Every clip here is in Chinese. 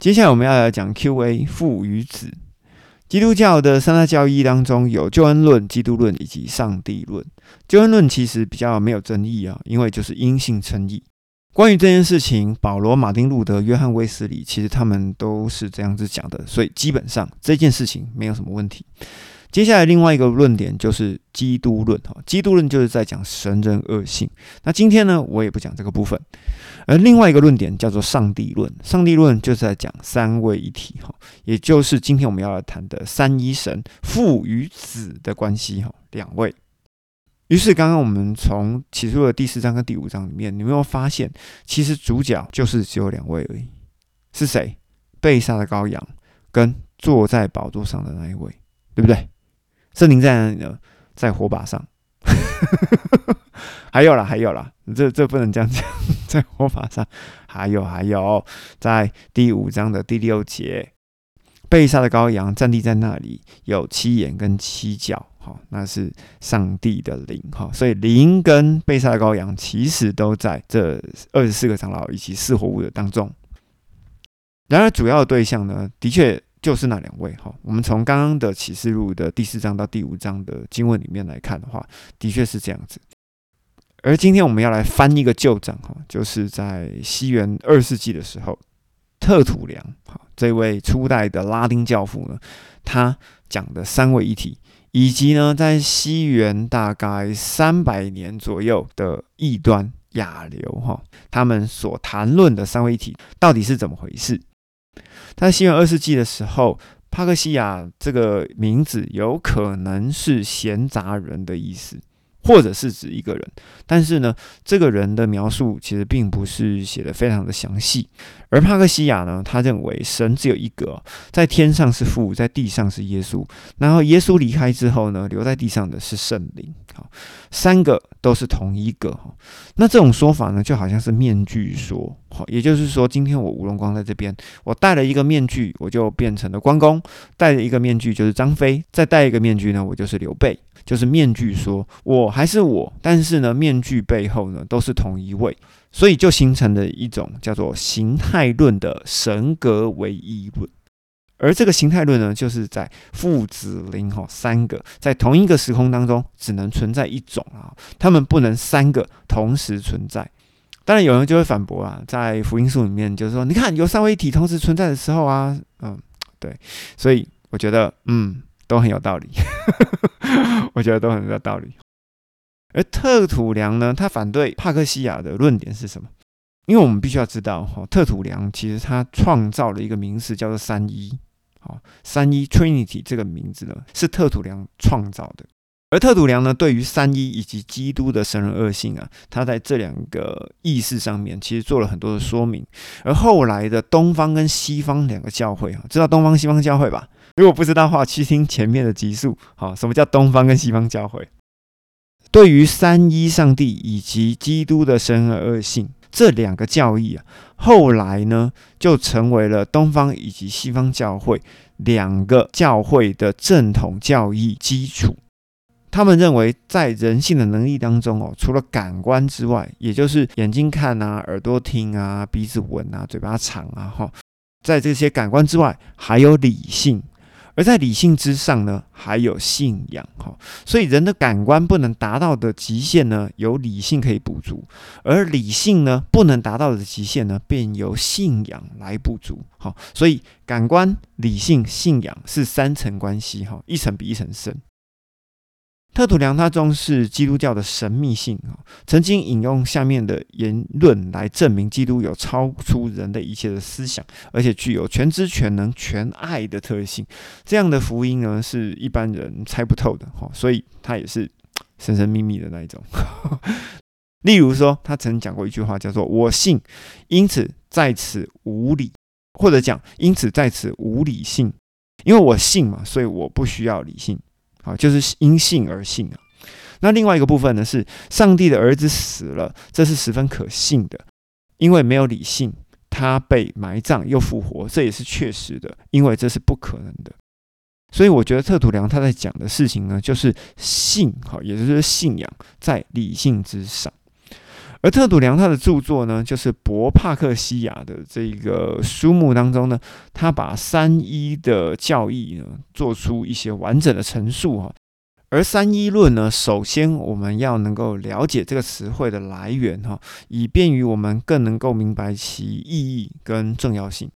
接下来我们要来讲 Q&A 父与子。基督教的三大教义当中有救恩论、基督论以及上帝论。救恩论其实比较没有争议啊，因为就是因信称义。关于这件事情，保罗、马丁路德、约翰威斯理，其实他们都是这样子讲的，所以基本上这件事情没有什么问题。接下来另外一个论点就是基督论哈，基督论就是在讲神人恶性。那今天呢，我也不讲这个部分。而另外一个论点叫做上帝论，上帝论就是在讲三位一体哈，也就是今天我们要来谈的三一神父与子的关系哈，两位。于是刚刚我们从起初的第四章跟第五章里面，你没有发现，其实主角就是只有两位而已，是谁？被杀的羔羊跟坐在宝座上的那一位，对不对？圣灵在哪里呢？在火把上。还有啦，还有啦，这这不能这样讲，在火把上。还有还有，在第五章的第六节，被杀的羔羊站立在那里，有七眼跟七角，哈，那是上帝的灵，哈。所以灵跟被杀的羔羊其实都在这二十四个长老以及四活物的当中。然而，主要的对象呢，的确。就是那两位哈，我们从刚刚的启示录的第四章到第五章的经文里面来看的话，的确是这样子。而今天我们要来翻一个旧账哈，就是在西元二世纪的时候，特土良哈这位初代的拉丁教父呢，他讲的三位一体，以及呢在西元大概三百年左右的异端亚流哈，他们所谈论的三位一体到底是怎么回事？他在西元二世纪的时候，帕克西亚这个名字有可能是闲杂人的意思。或者是指一个人，但是呢，这个人的描述其实并不是写的非常的详细。而帕克西亚呢，他认为神只有一个，在天上是父，在地上是耶稣。然后耶稣离开之后呢，留在地上的是圣灵。好，三个都是同一个。哈，那这种说法呢，就好像是面具说。好，也就是说，今天我吴荣光在这边，我戴了一个面具，我就变成了关公；戴了一个面具就是张飞；再戴一个面具呢，我就是刘备。就是面具说，我还是我，但是呢，面具背后呢都是同一位，所以就形成了一种叫做形态论的神格唯一论。而这个形态论呢，就是在父子灵哈三个在同一个时空当中只能存在一种啊，他们不能三个同时存在。当然有人就会反驳啊，在福音书里面就是说，你看有三位一体同时存在的时候啊，嗯，对，所以我觉得嗯。都很有道理，我觉得都很有道理。而特土良呢，他反对帕克西亚的论点是什么？因为我们必须要知道，哈，特土良其实他创造了一个名词叫做三一，好，三一 Trinity 这个名字呢是特土良创造的。而特土良呢，对于三一以及基督的神人二性啊，他在这两个意识上面其实做了很多的说明。而后来的东方跟西方两个教会啊，知道东方西方教会吧？如果不知道的话，去听前面的集数。好，什么叫东方跟西方教会？对于三一上帝以及基督的神人二性这两个教义啊，后来呢就成为了东方以及西方教会两个教会的正统教义基础。他们认为，在人性的能力当中哦，除了感官之外，也就是眼睛看啊、耳朵听啊、鼻子闻啊、嘴巴尝啊，哈，在这些感官之外，还有理性。而在理性之上呢，还有信仰哈，所以人的感官不能达到的极限呢，由理性可以补足；而理性呢不能达到的极限呢，便由信仰来补足。好，所以感官、理性、信仰是三层关系哈，一层比一层深。特土良他重视基督教的神秘性啊，曾经引用下面的言论来证明基督有超出人的一切的思想，而且具有全知全能全爱的特性。这样的福音呢，是一般人猜不透的哈，所以他也是 神神秘秘的那一种。例如说，他曾讲过一句话，叫做“我信，因此在此无理”，或者讲“因此在此无理性”，因为我信嘛，所以我不需要理性。好，就是因信而信啊。那另外一个部分呢，是上帝的儿子死了，这是十分可信的，因为没有理性，他被埋葬又复活，这也是确实的，因为这是不可能的。所以我觉得特土良他在讲的事情呢，就是信，好，也就是信仰在理性之上。而特土良他的著作呢，就是博帕克西亚的这个书目当中呢，他把三一的教义呢做出一些完整的陈述哈。而三一论呢，首先我们要能够了解这个词汇的来源哈，以便于我们更能够明白其意义跟重要性。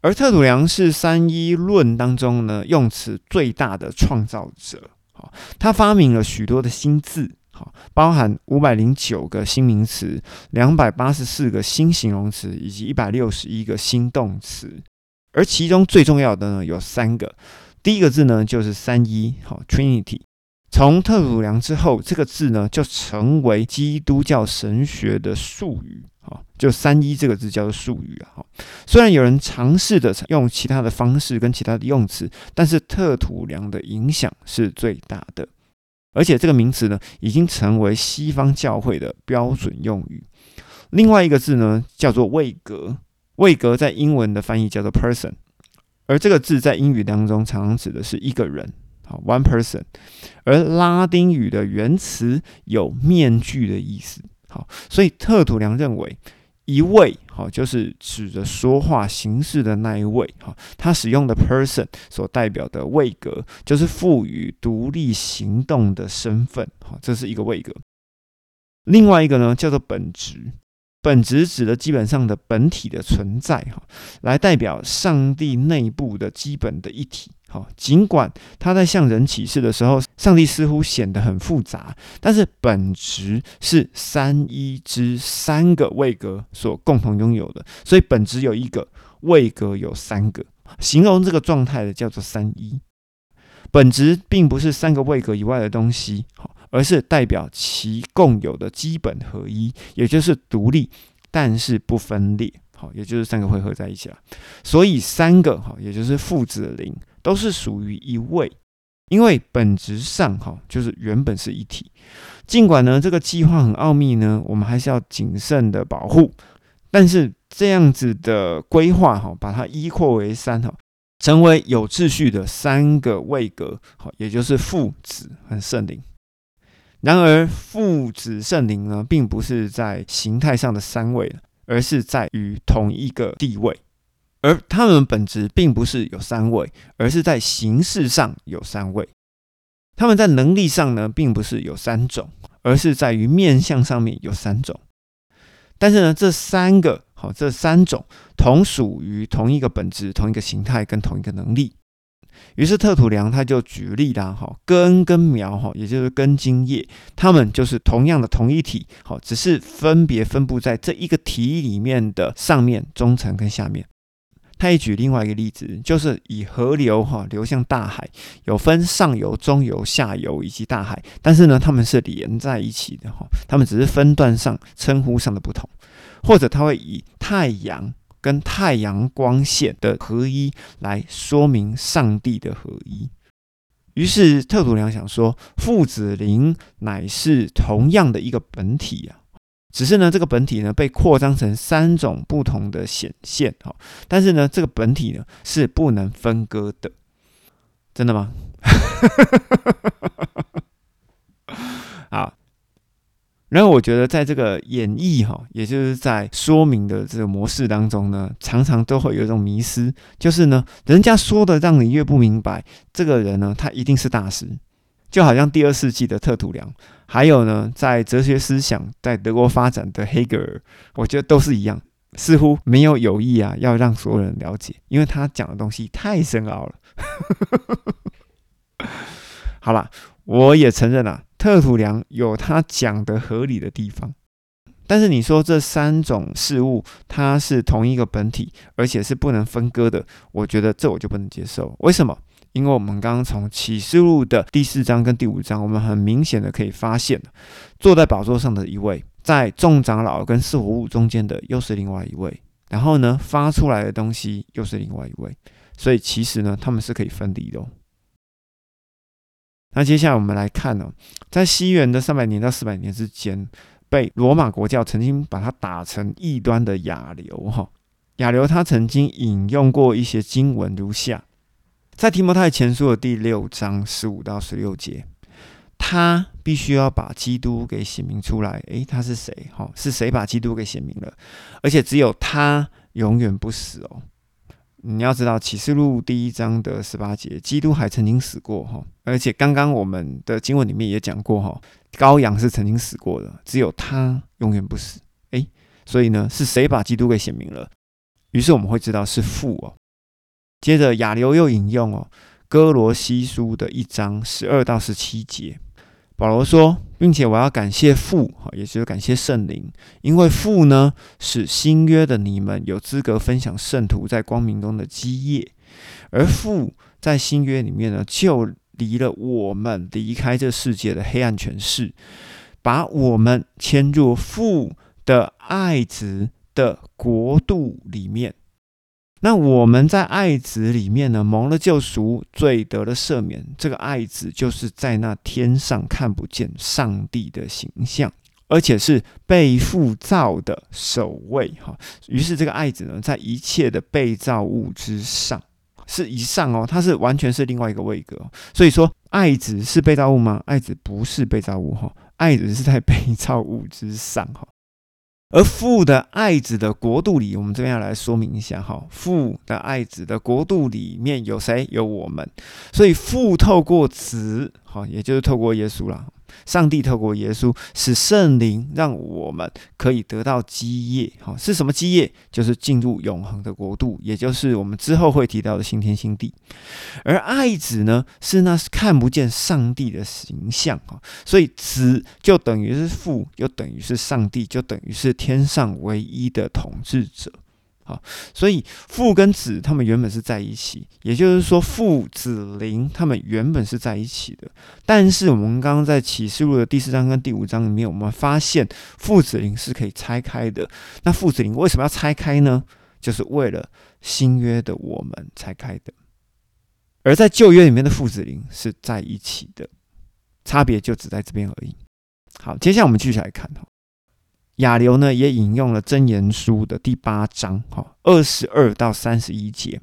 而特土良是三一论当中呢用词最大的创造者，好，他发明了许多的新字，好，包含五百零九个新名词、两百八十四个新形容词以及一百六十一个新动词，而其中最重要的呢有三个，第一个字呢就是三一，好，Trinity。从特鲁良之后，这个字呢就成为基督教神学的术语，哈，就三一这个字叫做术语啊，哈。虽然有人尝试的用其他的方式跟其他的用词，但是特土良的影响是最大的，而且这个名词呢已经成为西方教会的标准用语。另外一个字呢叫做位格，位格在英文的翻译叫做 person，而这个字在英语当中常常指的是一个人。好，one person，而拉丁语的原词有面具的意思。好，所以特土良认为一位好就是指着说话形式的那一位。哈，他使用的 person 所代表的位格就是赋予独立行动的身份。好，这是一个位格。另外一个呢叫做本质。本质指的基本上的本体的存在，哈，来代表上帝内部的基本的一体，哈。尽管他在向人启示的时候，上帝似乎显得很复杂，但是本质是三一之三个位格所共同拥有的，所以本质有一个，位格有三个，形容这个状态的叫做三一。本质并不是三个位格以外的东西，好。而是代表其共有的基本合一，也就是独立，但是不分裂。好，也就是三个会合在一起了。所以三个哈，也就是父子灵，都是属于一位，因为本质上哈，就是原本是一体。尽管呢，这个计划很奥秘呢，我们还是要谨慎的保护。但是这样子的规划哈，把它一扩为三哈，成为有秩序的三个位格，好，也就是父子和圣灵。然而，父子圣灵呢，并不是在形态上的三位，而是在于同一个地位。而他们本质并不是有三位，而是在形式上有三位。他们在能力上呢，并不是有三种，而是在于面相上面有三种。但是呢，这三个好，这三种同属于同一个本质、同一个形态跟同一个能力。于是特土良他就举例啦，哈，根跟苗哈，也就是根茎叶，它们就是同样的同一体，好，只是分别分布在这一个体里面的上面、中层跟下面。他也举另外一个例子，就是以河流哈流向大海，有分上游、中游、下游以及大海，但是呢，它们是连在一起的哈，它们只是分段上称呼上的不同，或者他会以太阳。跟太阳光线的合一来说明上帝的合一。于是特土良想说，父子灵乃是同样的一个本体啊，只是呢这个本体呢被扩张成三种不同的显现哈，但是呢这个本体呢是不能分割的，真的吗？好。然后我觉得，在这个演绎哈，也就是在说明的这个模式当中呢，常常都会有一种迷失，就是呢，人家说的让你越不明白，这个人呢，他一定是大师，就好像第二世纪的特土良，还有呢，在哲学思想在德国发展的黑格尔，我觉得都是一样，似乎没有有意啊，要让所有人了解，因为他讲的东西太深奥了。好了，我也承认了。特土良有他讲的合理的地方，但是你说这三种事物它是同一个本体，而且是不能分割的，我觉得这我就不能接受。为什么？因为我们刚刚从启示录的第四章跟第五章，我们很明显的可以发现，坐在宝座上的一位，在众长老跟四活物中间的又是另外一位，然后呢发出来的东西又是另外一位，所以其实呢他们是可以分离的。那接下来我们来看呢，在西元的三百年到四百年之间，被罗马国教曾经把它打成异端的亚流哈，亚流他曾经引用过一些经文如下，在提摩太前书的第六章十五到十六节，他必须要把基督给显明出来。诶，他是谁？哈，是谁把基督给显明了？而且只有他永远不死哦。你要知道，启示录第一章的十八节，基督还曾经死过哈。而且刚刚我们的经文里面也讲过哈，羔羊是曾经死过的，只有他永远不死。诶，所以呢，是谁把基督给显明了？于是我们会知道是父哦。接着亚流又引用哦哥罗西书的一章十二到十七节。保罗说，并且我要感谢父，哈，也就是感谢圣灵，因为父呢，使新约的你们有资格分享圣徒在光明中的基业，而父在新约里面呢，就离了我们离开这世界的黑暗权势，把我们迁入父的爱子的国度里面。那我们在爱子里面呢，蒙了救赎，罪得了赦免。这个爱子就是在那天上看不见上帝的形象，而且是被父造的首位。哈，于是这个爱子呢，在一切的被造物之上，是以上哦，它是完全是另外一个位格。所以说，爱子是被造物吗？爱子不是被造物哈，爱子是在被造物之上哈。而父的爱子的国度里，我们这边要来说明一下哈。父的爱子的国度里面有谁？有我们。所以父透过子，好，也就是透过耶稣了。上帝透过耶稣使圣灵让我们可以得到基业，哈是什么基业？就是进入永恒的国度，也就是我们之后会提到的新天新地。而爱子呢，是那看不见上帝的形象哈，所以子就等于是父，又等于是上帝，就等于是天上唯一的统治者。好，所以父跟子他们原本是在一起，也就是说父子灵他们原本是在一起的。但是我们刚刚在启示录的第四章跟第五章里面，我们发现父子灵是可以拆开的。那父子灵为什么要拆开呢？就是为了新约的我们拆开的。而在旧约里面的父子灵是在一起的，差别就只在这边而已。好，接下来我们继续来看哈。亚流呢也引用了真言书的第八章，哈，二十二到三十一节。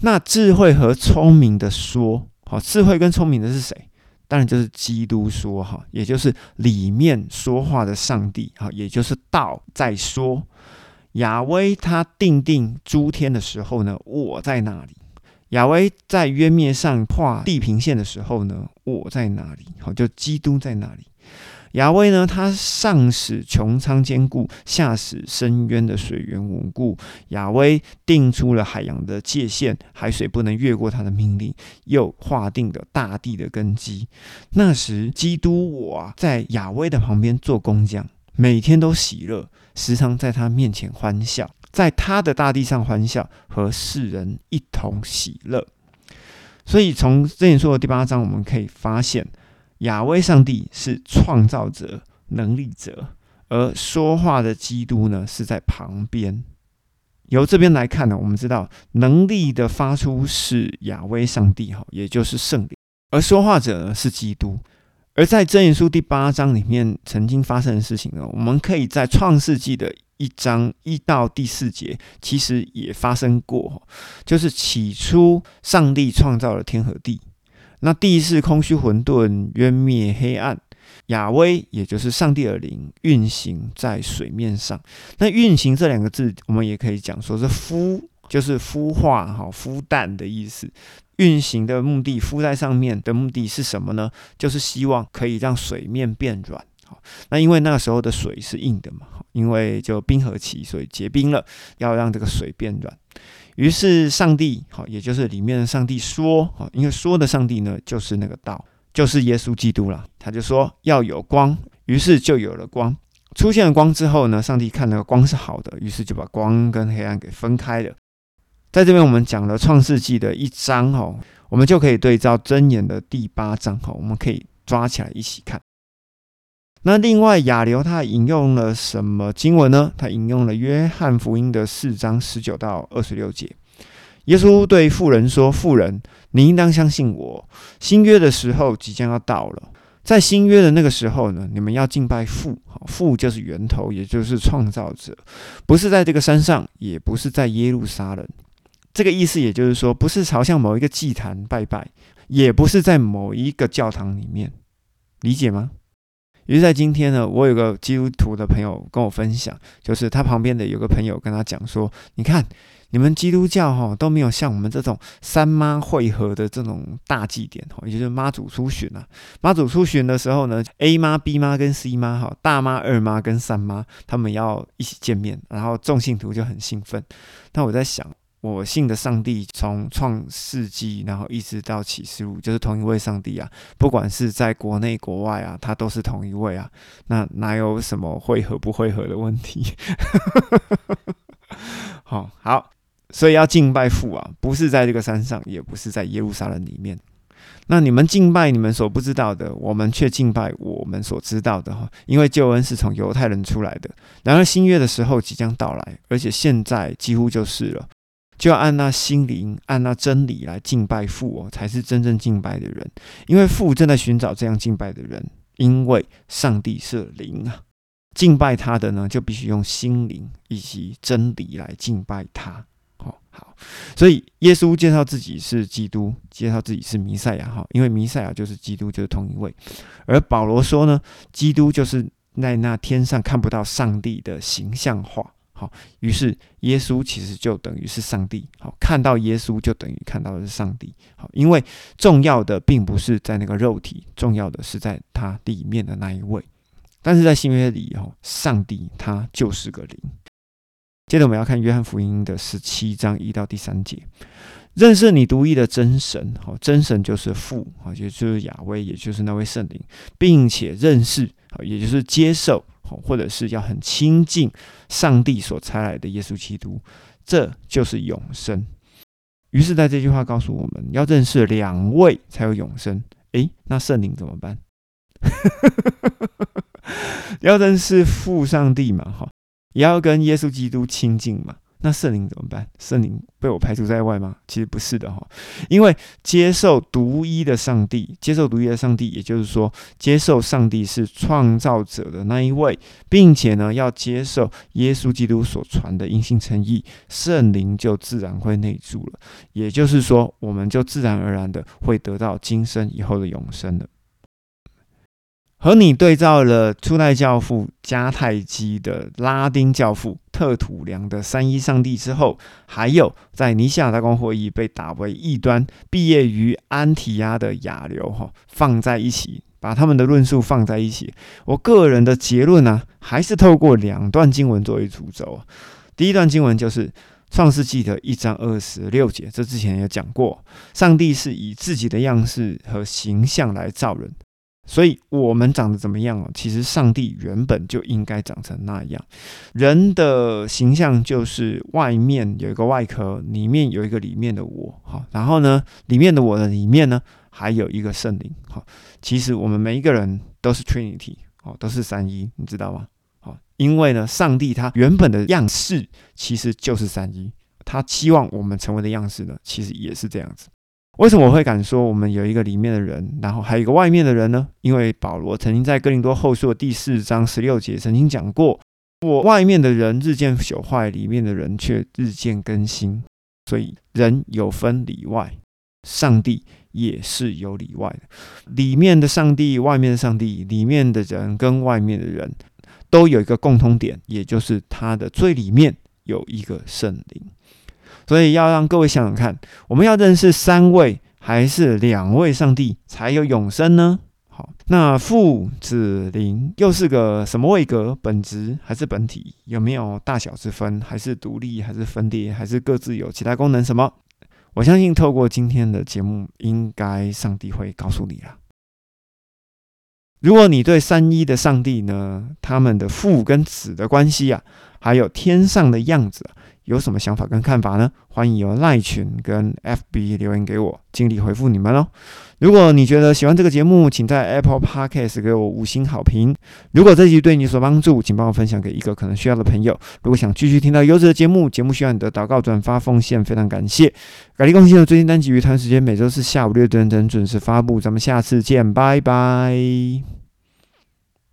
那智慧和聪明的说，好，智慧跟聪明的是谁？当然就是基督说，哈，也就是里面说话的上帝，哈，也就是道在说。亚威他定定诸天的时候呢，我在那里；亚威在渊面上画地平线的时候呢，我在哪里？好，就基督在那里。亚威呢？他上使穹苍坚固，下使深渊的水源稳固。亚威定出了海洋的界限，海水不能越过他的命令，又划定了大地的根基。那时，基督我啊，在亚威的旁边做工匠，每天都喜乐，时常在他面前欢笑，在他的大地上欢笑，和世人一同喜乐。所以，从这里说的第八章，我们可以发现。亚威上帝是创造者、能力者，而说话的基督呢是在旁边。由这边来看呢，我们知道能力的发出是亚威上帝哈，也就是圣灵，而说话者呢是基督。而在真言书第八章里面曾经发生的事情呢，我们可以在创世纪的一章一到第四节，其实也发生过，就是起初上帝创造了天和地。那地是空虚混沌，渊灭黑暗。亚威，也就是上帝的灵，运行在水面上。那运行这两个字，我们也可以讲说是孵，就是孵化哈，孵蛋的意思。运行的目的，孵在上面的目的是什么呢？就是希望可以让水面变软。好，那因为那个时候的水是硬的嘛，因为就冰河期，所以结冰了，要让这个水变软。于是上帝，好，也就是里面的上帝说，好，因为说的上帝呢，就是那个道，就是耶稣基督了。他就说要有光，于是就有了光。出现了光之后呢，上帝看那个光是好的，于是就把光跟黑暗给分开了。在这边我们讲了创世纪的一章，哈，我们就可以对照箴言的第八章，哈，我们可以抓起来一起看。那另外亚流他引用了什么经文呢？他引用了约翰福音的四章十九到二十六节。耶稣对富人说：“富人，你应当相信我。新约的时候即将要到了，在新约的那个时候呢，你们要敬拜父。父就是源头，也就是创造者，不是在这个山上，也不是在耶路撒冷。这个意思也就是说，不是朝向某一个祭坛拜拜，也不是在某一个教堂里面。”理解吗？于是，在今天呢，我有个基督徒的朋友跟我分享，就是他旁边的有个朋友跟他讲说：“你看，你们基督教哈都没有像我们这种三妈会合的这种大祭典哈，也就是妈祖出巡啊。妈祖出巡的时候呢，A 妈、B 妈跟 C 妈哈，大妈、二妈跟三妈他们要一起见面，然后众信徒就很兴奋。那我在想。”我信的上帝从创世纪，然后一直到启示录，就是同一位上帝啊。不管是在国内国外啊，他都是同一位啊。那哪有什么会合不会合的问题？好好，所以要敬拜父啊，不是在这个山上，也不是在耶路撒冷里面。那你们敬拜你们所不知道的，我们却敬拜我们所知道的哈。因为救恩是从犹太人出来的。然而新约的时候即将到来，而且现在几乎就是了。就要按那心灵、按那真理来敬拜父哦，才是真正敬拜的人。因为父正在寻找这样敬拜的人，因为上帝是灵啊，敬拜他的呢，就必须用心灵以及真理来敬拜他。哦，好，所以耶稣介绍自己是基督，介绍自己是弥赛亚哈，因为弥赛亚就是基督，就是同一位。而保罗说呢，基督就是在那天上看不到上帝的形象化。好，于是耶稣其实就等于是上帝。好，看到耶稣就等于看到的是上帝。好，因为重要的并不是在那个肉体，重要的是在他里面的那一位。但是在新约里，哦，上帝他就是个灵。接着我们要看约翰福音的十七章一到第三节，认识你独一的真神。好，真神就是父，好，也就是亚威，也就是那位圣灵，并且认识，好，也就是接受。或者是要很亲近上帝所差来的耶稣基督，这就是永生。于是，在这句话告诉我们要认识两位才有永生。诶，那圣灵怎么办？要认识父上帝嘛，哈，也要跟耶稣基督亲近嘛。那圣灵怎么办？圣灵被我排除在外吗？其实不是的哈，因为接受独一的上帝，接受独一的上帝，也就是说，接受上帝是创造者的那一位，并且呢，要接受耶稣基督所传的因信称义，圣灵就自然会内住了。也就是说，我们就自然而然的会得到今生以后的永生了。和你对照了初代教父迦太基的拉丁教父特土良的三一上帝之后，还有在尼西亚大公会议被打为异端、毕业于安提亚的亚流哈放在一起，把他们的论述放在一起，我个人的结论呢，还是透过两段经文作为主轴。第一段经文就是创世纪的一章二十六节，这之前也讲过，上帝是以自己的样式和形象来造人。所以，我们长得怎么样哦？其实，上帝原本就应该长成那样。人的形象就是外面有一个外壳，里面有一个里面的我。好，然后呢，里面的我的里面呢，还有一个圣灵。好，其实我们每一个人都是 Trinity，哦，都是三一，你知道吗？好，因为呢，上帝他原本的样式其实就是三一，他期望我们成为的样式呢，其实也是这样子。为什么我会敢说我们有一个里面的人，然后还有一个外面的人呢？因为保罗曾经在哥林多后书的第四章十六节曾经讲过：“我外面的人日渐朽坏，里面的人却日渐更新。”所以人有分里外，上帝也是有里外的。里面的上帝，外面的上帝，里面的人跟外面的人都有一个共通点，也就是他的最里面有一个圣灵。所以要让各位想想看，我们要认识三位还是两位上帝才有永生呢？好，那父子灵又是个什么位格？本质还是本体？有没有大小之分？还是独立？还是分裂？还是各自有其他功能？什么？我相信透过今天的节目，应该上帝会告诉你了。如果你对三一的上帝呢，他们的父跟子的关系啊，还有天上的样子。有什么想法跟看法呢？欢迎由赖群跟 FB 留言给我，尽力回复你们哦。如果你觉得喜欢这个节目，请在 Apple Podcast 给我五星好评。如果这集对你所帮助，请帮我分享给一个可能需要的朋友。如果想继续听到优质的节目，节目需要你的祷告、转发、奉献，非常感谢。改立更新的最新单集于台湾时间每周四下午六点整准时发布，咱们下次见，拜拜。